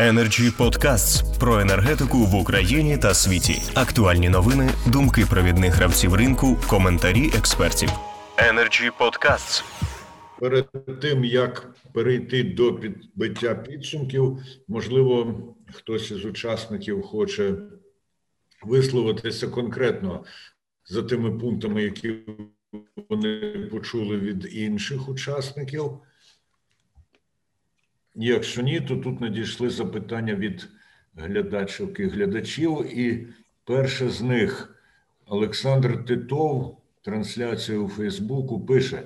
Energy Podcasts про енергетику в Україні та світі. Актуальні новини, думки провідних гравців ринку, коментарі експертів. Energy Podcasts. Перед тим як перейти до підбиття підсумків, можливо, хтось із учасників хоче висловитися конкретно за тими пунктами, які вони почули від інших учасників. Якщо ні, то тут надійшли запитання від глядачок і глядачів. І перше з них Олександр Титов, трансляція у Фейсбуку, пише: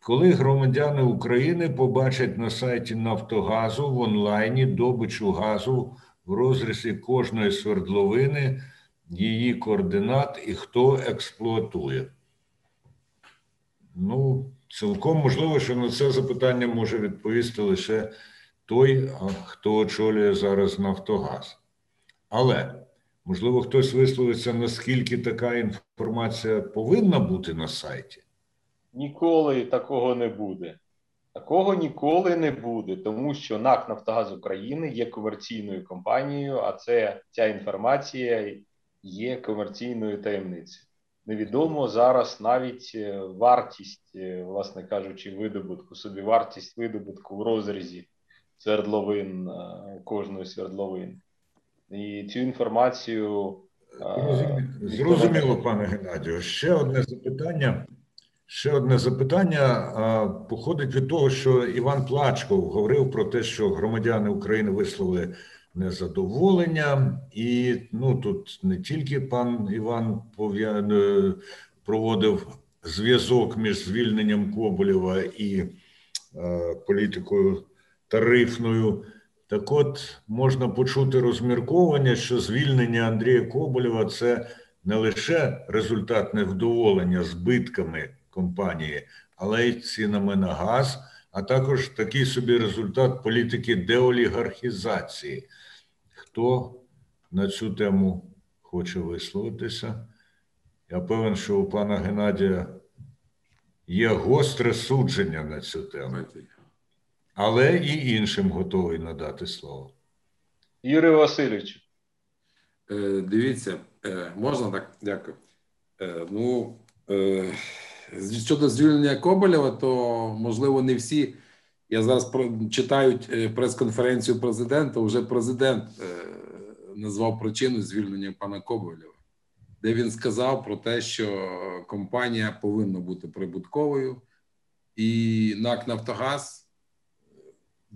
коли громадяни України побачать на сайті Нафтогазу в онлайні добичу газу в розрізі кожної свердловини, її координат і хто експлуатує. Ну, цілком можливо, що на це запитання може відповісти лише той, хто очолює зараз Нафтогаз. Але, можливо, хтось висловиться, наскільки така інформація повинна бути на сайті? Ніколи такого не буде. Такого ніколи не буде, тому що НАК Нафтогаз України є комерційною компанією, а це ця інформація є комерційною таємницею. Невідомо зараз навіть е, вартість, е, власне кажучи, видобутку, собі вартість видобутку в розрізі свердловин е, кожної свердловини. І цю інформацію зрозуміло, пане Геннадію. Ще одне запитання. Ще одне запитання походить від того, що Іван Плачков говорив про те, що громадяни України висловили незадоволення, і ну тут не тільки пан Іван е, проводив зв'язок між звільненням Коболєва і е, політикою тарифною. Так от можна почути розмірковання, що звільнення Андрія Коболєва це не лише результат невдоволення збитками компанії, але й цінами на газ, а також такий собі результат політики деолігархізації. Хто на цю тему хоче висловитися? Я певен, що у пана Геннадія є гостре судження на цю тему але і іншим готовий надати слово. Юрій Васильович. Е, дивіться, е, можна так? Дякую. Е, ну, щодо звільнення Коболєва, то можливо не всі. Я зараз читаю прес-конференцію президента. Вже президент назвав причину звільнення пана Коболєва, де він сказав про те, що компанія повинна бути прибутковою, і НАК Нафтогаз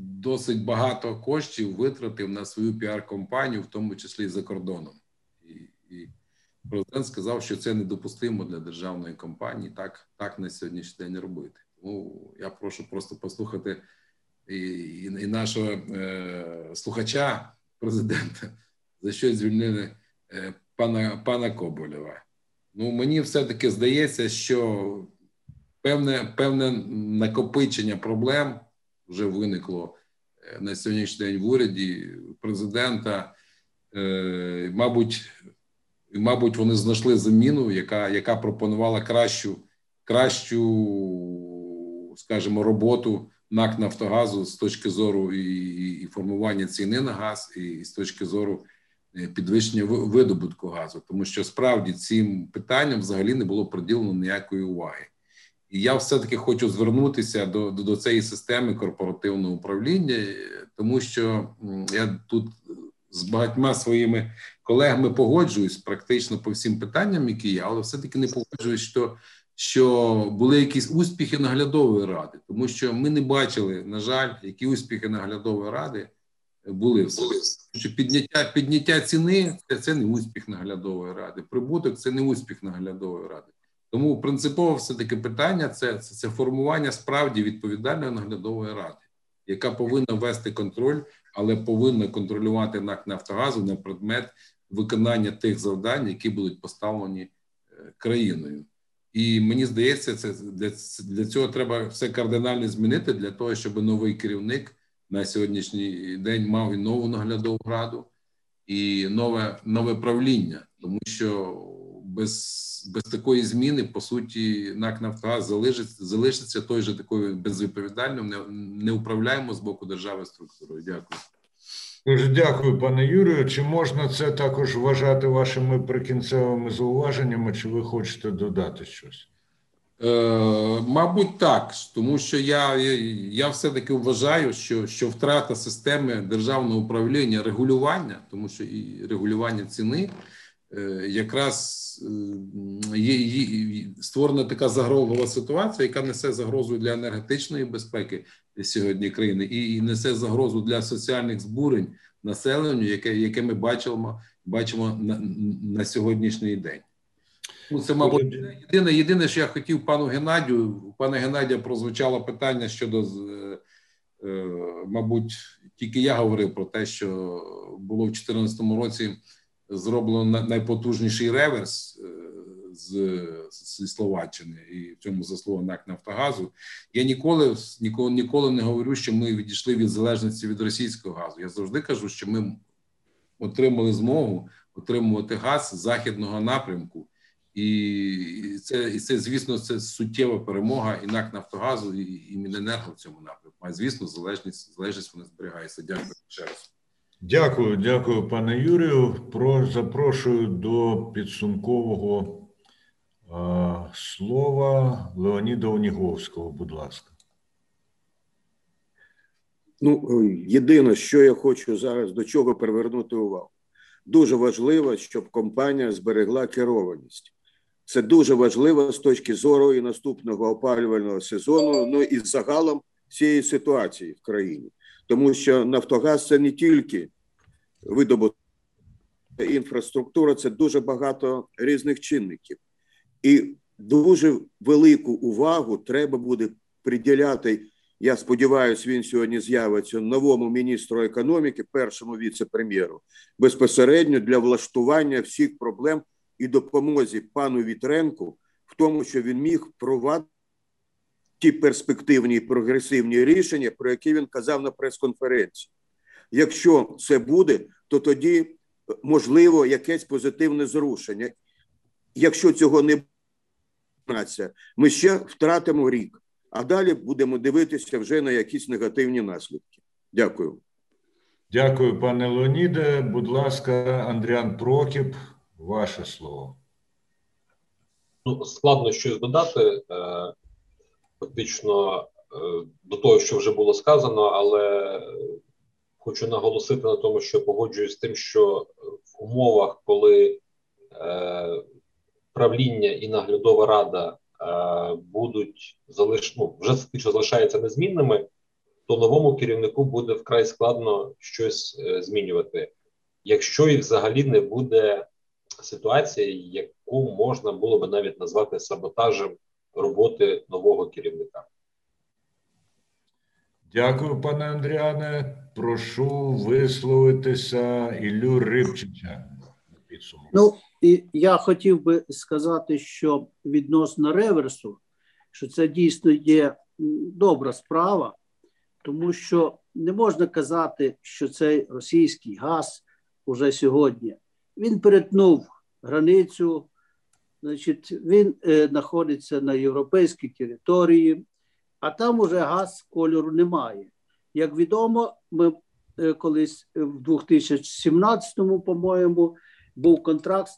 досить багато коштів витратив на свою піар-компанію, в тому числі і за кордоном. І, і президент сказав, що це недопустимо для державної компанії. Так так на сьогоднішній день робити. Тому я прошу просто послухати і, і, і нашого е, слухача президента, за що звільнили е, пана пана Коболєва. Ну мені все таки здається, що певне певне накопичення проблем вже виникло е, на сьогоднішній день в уряді президента. Е, мабуть, мабуть, вони знайшли заміну, яка яка пропонувала кращу, кращу, скажімо, роботу НАК Нафтогазу з точки зору і, і формування ціни на газ, і з точки зору е, підвищення видобутку газу, тому що справді цим питанням взагалі не було приділено ніякої уваги. І я все-таки хочу звернутися до, до, до цієї системи корпоративного управління, тому що я тут з багатьма своїми колегами погоджуюсь практично по всім питанням, які є, але все-таки не погоджуюсь, що що були якісь успіхи наглядової ради, тому що ми не бачили, на жаль, які успіхи наглядової ради були. Що підняття підняття ціни це, це не успіх наглядової ради. Прибуток це не успіх наглядової ради. Тому принципово все таки питання це, це, це формування справді відповідальної наглядової ради, яка повинна вести контроль, але повинна контролювати НАК Нафтогазу на предмет виконання тих завдань, які будуть поставлені е, країною. І мені здається, це для, для цього треба все кардинально змінити для того, щоб новий керівник на сьогоднішній день мав і нову наглядову раду, і нове нове правління, тому що без без такої зміни по суті НАК Нафтогаз залишиться залишиться той же такою безвідповідальною, не, не управляємо з боку держави структурою. Дякую. Дуже дякую, пане Юрію. Чи можна це також вважати вашими прикінцевими зауваженнями, чи ви хочете додати щось? Е, Мабуть, так, тому що я я все-таки вважаю, що що втрата системи державного управління регулювання, тому що і регулювання ціни якраз е, є, є створена така загрозова ситуація, яка несе загрозу для енергетичної безпеки сьогодні країни, і, і несе загрозу для соціальних збурень населенню, яке яке ми бачимо бачимо на, на сьогоднішній день. Ну, це, мабуть, єдине, єдине, що я хотів пану Геннадію. У пана Геннадія прозвучало питання щодо, е, е, мабуть, тільки я говорив про те, що було в 2014 році зроблено найпотужніший реверс е, з, з Словаччини, і в цьому заслуга НАК Нафтогазу. Я ніколи ніколи ніколи не говорю, що ми відійшли від залежності від російського газу. Я завжди кажу, що ми отримали змогу отримувати газ з західного напрямку. І це, і це, звісно, це суттєва перемога і НАК Нафтогазу, і, і Міненерго в цьому напрямку. А звісно, залежність залежність вона зберігається. Дякую ще раз. Дякую, дякую, пане Юрію. Про запрошую до підсумкового а, слова Леоніда Оніговського. Будь ласка. Ну, єдине, що я хочу зараз до чого привернути увагу. Дуже важливо, щоб компанія зберегла керованість. Це дуже важливо з точки зору і наступного опалювального сезону. Ну і загалом цієї ситуації в країні, тому що Нафтогаз це не тільки видобуток інфраструктура, це дуже багато різних чинників, і дуже велику увагу треба буде приділяти. Я сподіваюся, він сьогодні з'явиться новому міністру економіки, першому віце-прем'єру, безпосередньо для влаштування всіх проблем і допомозі пану Вітренку в тому, що він міг впровадити ті перспективні і прогресивні рішення, про які він казав на прес-конференції. Якщо це буде, то тоді можливо якесь позитивне зрушення. Якщо цього не буде, ми ще втратимо рік, а далі будемо дивитися вже на якісь негативні наслідки. Дякую. Дякую, пане Леоніде. Будь ласка, Андріан Прокіп, ваше слово. Ну, складно щось додати. Е, фактично е, до того, що вже було сказано, але хочу наголосити на тому, що погоджуюсь з тим, що в умовах, коли е, правління і наглядова рада будуть залиш... ну, вже фактично залишаються незмінними, то новому керівнику буде вкрай складно щось змінювати, якщо і взагалі не буде ситуація, яку можна було би навіть назвати саботажем роботи нового керівника. Дякую, пане Андріане. Прошу висловитися Іллю Рибчича. Ну, і я хотів би сказати, що відносно реверсу, що це дійсно є добра справа, тому що не можна казати, що цей російський газ уже сьогодні він перетнув границю, значить, він е, знаходиться на європейській території, а там уже газ кольору немає. Як відомо, ми е, колись в 2017-му, по-моєму, був контракт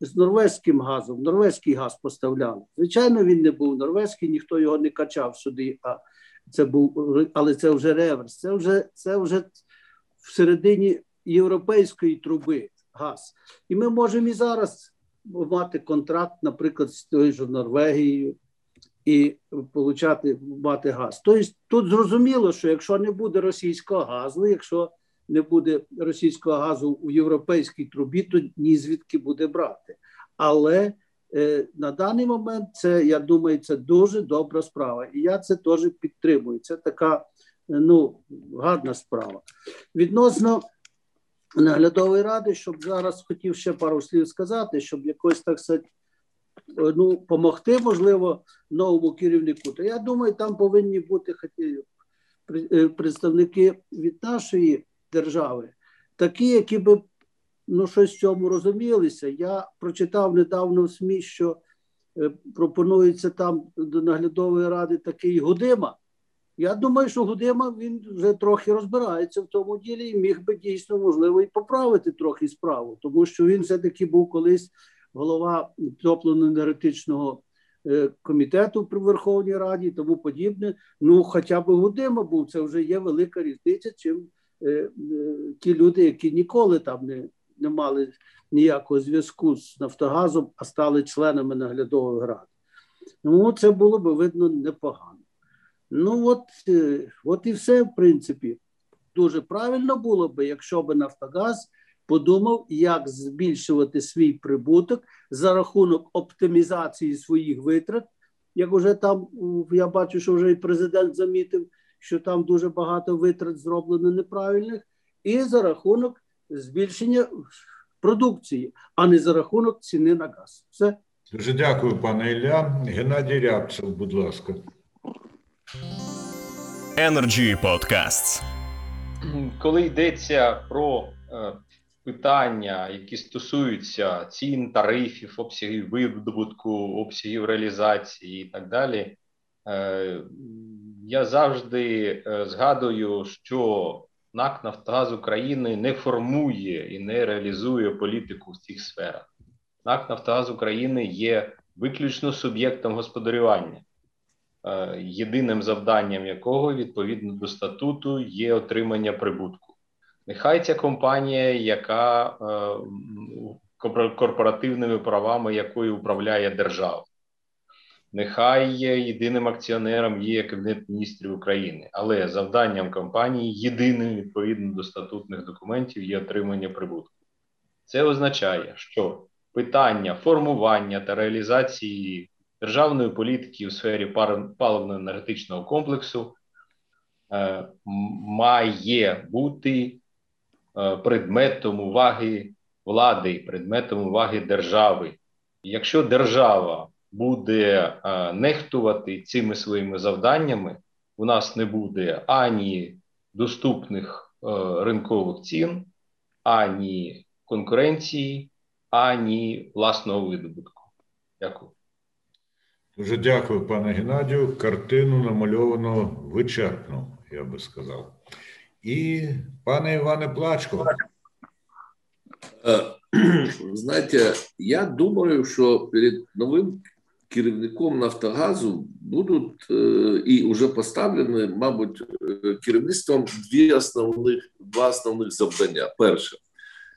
з норвезьким газом. Норвезький газ поставляли. Звичайно, він не був норвезький, ніхто його не качав сюди. А це був, але це вже реверс. Це вже це вже в середині європейської труби газ. І ми можемо і зараз мати контракт, наприклад, з тою ж Норвегією і получати мати газ. Тобто тут зрозуміло, що якщо не буде російського газу, якщо не буде російського газу у європейській трубі, то ні звідки буде брати. Але е, на даний момент це я думаю, це дуже добра справа, і я це теж підтримую. Це така ну гарна справа. Відносно наглядової ради, щоб зараз хотів ще пару слів сказати, щоб якось так сказати, ну, помогти, можливо, новому керівнику. То я думаю, там повинні бути е, представники від нашої держави, такі, які би ну, щось в цьому розумілися. Я прочитав недавно в СМІ, що е, пропонується там до наглядової ради такий Гудима, Я думаю, що Гудима він вже трохи розбирається в тому ділі і міг би дійсно можливо і поправити трохи справу, тому що він все-таки був колись голова топлено-енергетичного е, комітету при Верховній Раді і тому подібне. Ну, хоча б Гудима був, це вже є велика різниця, чим е, е, ті люди, які ніколи там не, не мали ніякого зв'язку з Нафтогазом, а стали членами наглядової ради. Ну, це було би видно непогано. Ну, от, от і все, в принципі. Дуже правильно було би, якщо би Нафтогаз подумав, як збільшувати свій прибуток за рахунок оптимізації своїх витрат. Як вже там я бачу, що вже і президент замітив, що там дуже багато витрат зроблено неправильних, і за рахунок збільшення продукції, а не за рахунок ціни на газ. Все. Дуже дякую, пане Ілля. Геннадій Рябцев, будь ласка. Energy Podcasts. Коли йдеться про е, питання, які стосуються цін, тарифів, обсягів видобутку, обсягів реалізації і так далі, е, я завжди е, згадую, що НАК Нафтогаз України не формує і не реалізує політику в цих сферах. НАК Нафтогаз України є виключно суб'єктом господарювання. Е, єдиним завданням якого відповідно до статуту є отримання прибутку. Нехай ця компанія, яка е, корпоративними правами якою управляє держава, нехай єдиним акціонером є Кабінет міністрів України, але завданням компанії єдиним відповідно до статутних документів є отримання прибутку. Це означає, що питання формування та реалізації державної політики у сфері паливно-енергетичного комплексу е, має бути е, предметом уваги влади, предметом уваги держави. якщо держава буде е, нехтувати цими своїми завданнями, у нас не буде ані доступних ринкових цін, ані конкуренції, ані власного видобутку. Дякую. Дуже дякую, пане Геннадію. Картину намальовано вичерпно, я би сказав. І пане Іване Плачко. Е, знаєте, я думаю, що перед новим керівником Нафтогазу будуть е, і вже поставлені, мабуть, е, керівництвом дві основних два основних завдання. Перше,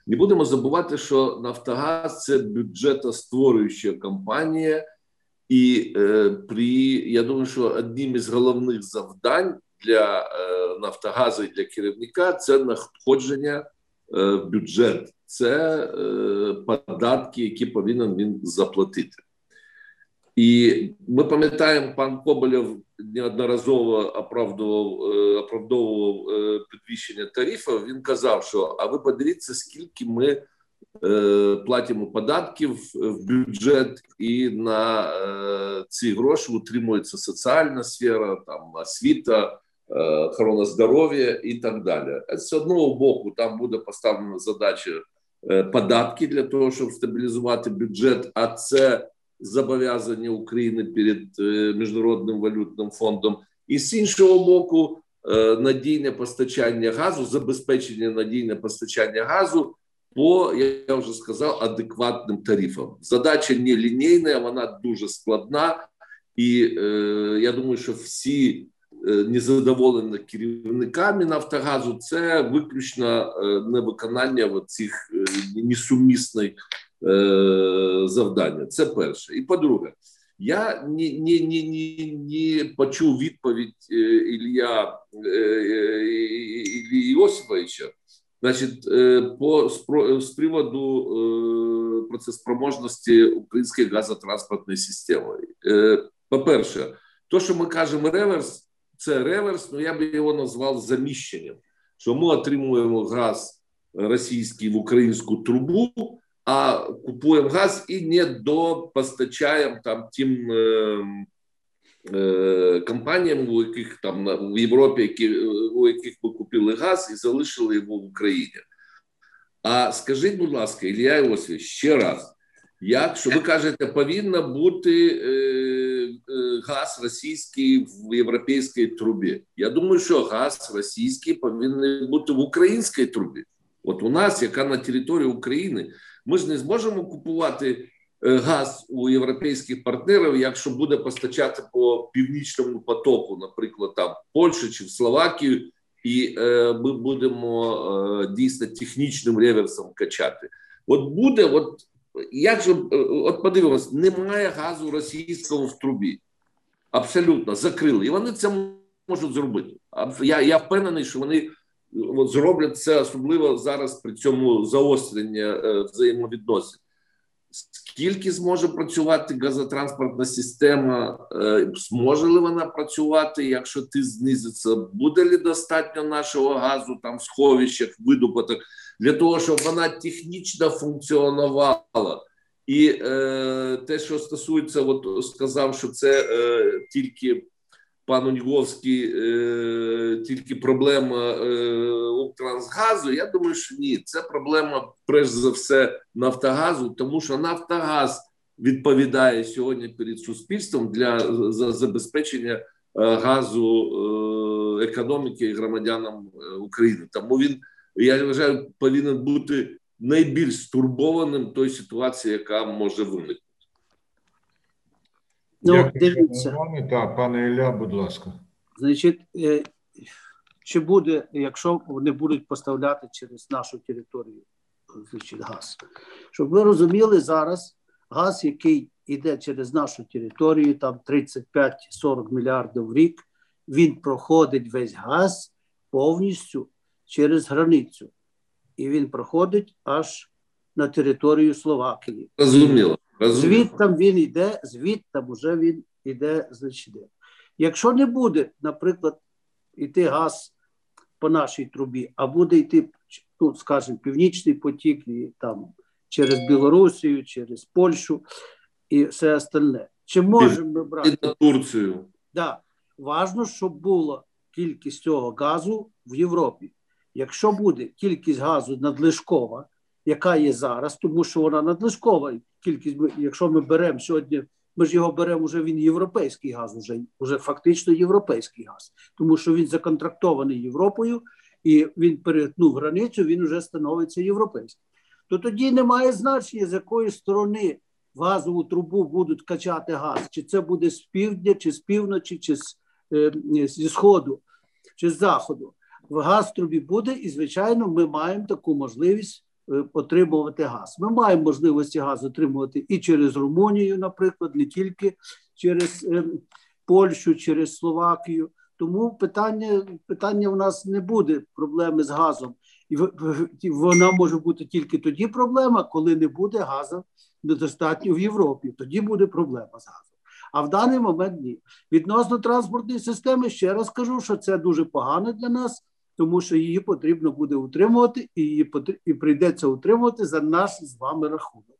не будемо забувати, що Нафтогаз це бюджетостворююча компанія. І е, при я думаю, що одним із головних завдань для е, Нафтогазу і для керівника це надходження е, в бюджет, це податки, які повинен він заплатити. І ми пам'ятаємо, пан Коболєв неодноразово оправдував оправдовував підвищення тарифів. Він казав, що а ви подивіться, скільки ми платимо податків в бюджет, і на е, ці гроші утримується соціальна сфера, там освіта, е, охорона здоров'я і так далі. З одного боку, там буде поставлена задача податки для того, щоб стабілізувати бюджет. А це зобов'язання України перед міжнародним валютним фондом, і з іншого боку, надійне постачання газу, забезпечення надійне постачання газу по я вже сказав адекватним тарифам. Задача не лінійна, вона дуже складна, і е, я думаю, що всі е, незадоволені керівниками Нафтогазу це виключно е, невиконання цих е, несумісних е, завдання. Це перше. І по-друге, я не не, не, не, не почув відповідь Ілля е, Іллі Іосифовича. Значить, е, по з приводу е, процеспроможності української газотранспортної системи. Е, по-перше, то, що ми кажемо реверс, це реверс, ну я би його назвав заміщенням. Що ми отримуємо газ російський в українську трубу, а купуємо газ і не допостачаємо там тим ем, Е, компаніям, у яких там в Європі, які у яких ми купили газ і залишили його в Україні. А скажіть, будь ласка, Ілля Іосифович, ще раз, як що ви кажете, повинна бути е, газ російський в європейській трубі. Я думаю, що газ російський повинен бути в українській трубі. От у нас, яка на території України, ми ж не зможемо купувати газ у європейських партнерів, якщо буде постачати по північному потоку, наприклад, там в Польщу чи в Словакію, і е, ми будемо е, дійсно технічним реверсом качати. От буде, от як же от подивимось, немає газу російського в трубі. Абсолютно закрили. І вони це можуть зробити. Я я впевнений, що вони от, зроблять це особливо зараз при цьому заострення е, взаємовідносин. Скільки зможе працювати газотранспортна система? Е, зможе ли вона працювати, якщо ти знизиться? Буде ли достатньо нашого газу там в сховищах, видобуток для того, щоб вона технічно функціонувала? І е, те, що стосується, от сказав, що це е, тільки пан Уньговський, е, тільки проблема е, Укртрансгазу. Я думаю, що ні, це проблема перш за все Нафтогазу, тому що Нафтогаз відповідає сьогодні перед суспільством для за забезпечення е, газу е, економіки і громадянам е, України. Тому він я вважаю, повинен бути найбільш стурбованим той ситуації, яка може виникнути. Ну, дивіться. Пане, та, пане Ілля, будь ласка. Значить, чи буде, якщо вони будуть поставляти через нашу територію значить, газ? Щоб ви розуміли зараз, газ, який йде через нашу територію, там 35-40 мільярдів в рік, він проходить весь газ повністю через границю. І він проходить аж на територію Словакії. Розуміло. Звідтам він йде, звідтам вже він йде, значить. Якщо не буде, наприклад, йти газ по нашій трубі, а буде йти, ну, скажімо, північний потік і там через Білорусію, через Польщу і все остальне. Чи можемо ми брати на Турцію? Да. Важно, щоб була кількість цього газу в Європі. Якщо буде кількість газу надлишкова, яка є зараз, тому що вона надлишкова кількість, якщо ми беремо сьогодні, ми ж його беремо вже він європейський газ, вже, вже фактично європейський газ, тому що він законтрактований Європою і він перетнув границю, він вже становиться європейським. То тоді немає значення, з якої сторони газову трубу будуть качати газ, чи це буде з півдня, чи з півночі, чи з, е, зі сходу, чи з заходу. В газ трубі буде, і звичайно, ми маємо таку можливість Е, отримувати газ. Ми маємо можливості газ отримувати і через Румунію, наприклад, не тільки через е, Польщу, через Словакію. Тому питання питання в нас не буде проблеми з газом, і вона може бути тільки тоді проблема, коли не буде газу недостатньо в Європі. Тоді буде проблема з газом. А в даний момент ні. Відносно транспортної системи, ще раз кажу, що це дуже погано для нас тому що її потрібно буде утримувати, і її і прийдеться утримувати за наш з вами рахунок.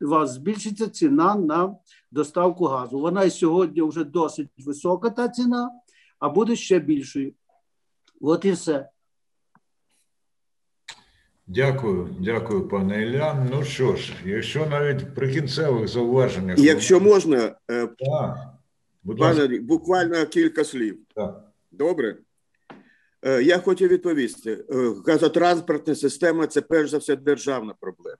У вас збільшиться ціна на доставку газу. Вона і сьогодні вже досить висока та ціна, а буде ще більшою. От і все. Дякую, дякую, пане Ілля. Ну що ж, якщо навіть при кінцевих зауваженнях. Якщо можна, е, так, пане, буквально кілька слів. Так. Добре. Е, я хочу відповісти: е, газотранспортна система це перш за все державна проблема.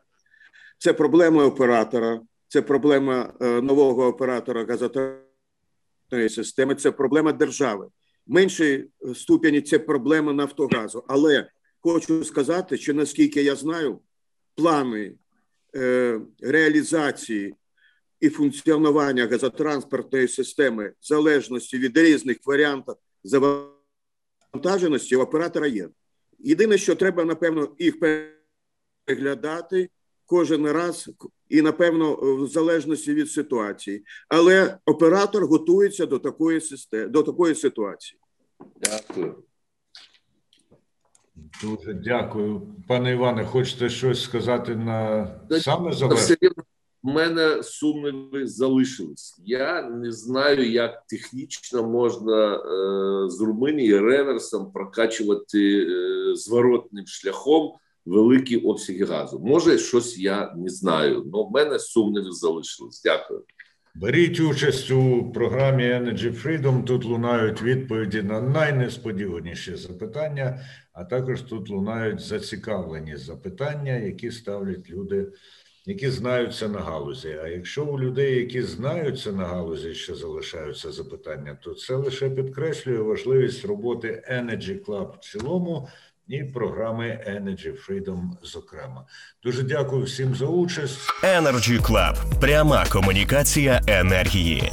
Це проблема оператора, це проблема е, нового оператора газотранспортної системи, це проблема держави. Меншій ступені це проблема Нафтогазу. Але хочу сказати, що наскільки я знаю, плани реалізації і функціонування газотранспортної системи в залежності від різних варіантів завантаженості у оператора є. Єдине, що треба, напевно, їх переглядати кожен раз, і, напевно, в залежності від ситуації. Але оператор готується до такої системи, до такої ситуації. Дякую. Дуже дякую. Пане Іване, хочете щось сказати на саме завершення? У мене сумніви залишились. Я не знаю, як технічно можна е, з Румунії реверсом прокачувати е, зворотним шляхом великі обсяги газу. Може, щось я не знаю, але в мене сумніви залишились. Дякую. Беріть участь у програмі Energy Freedom. Тут лунають відповіді на найнесподіваніші запитання, а також тут лунають зацікавлені запитання, які ставлять люди, які знаються на галузі. А якщо у людей, які знаються на галузі, ще залишаються запитання, то це лише підкреслює важливість роботи Energy Club в цілому і програми Energy Freedom зокрема. Дуже дякую всім за участь. Energy Club. Пряма комунікація енергії.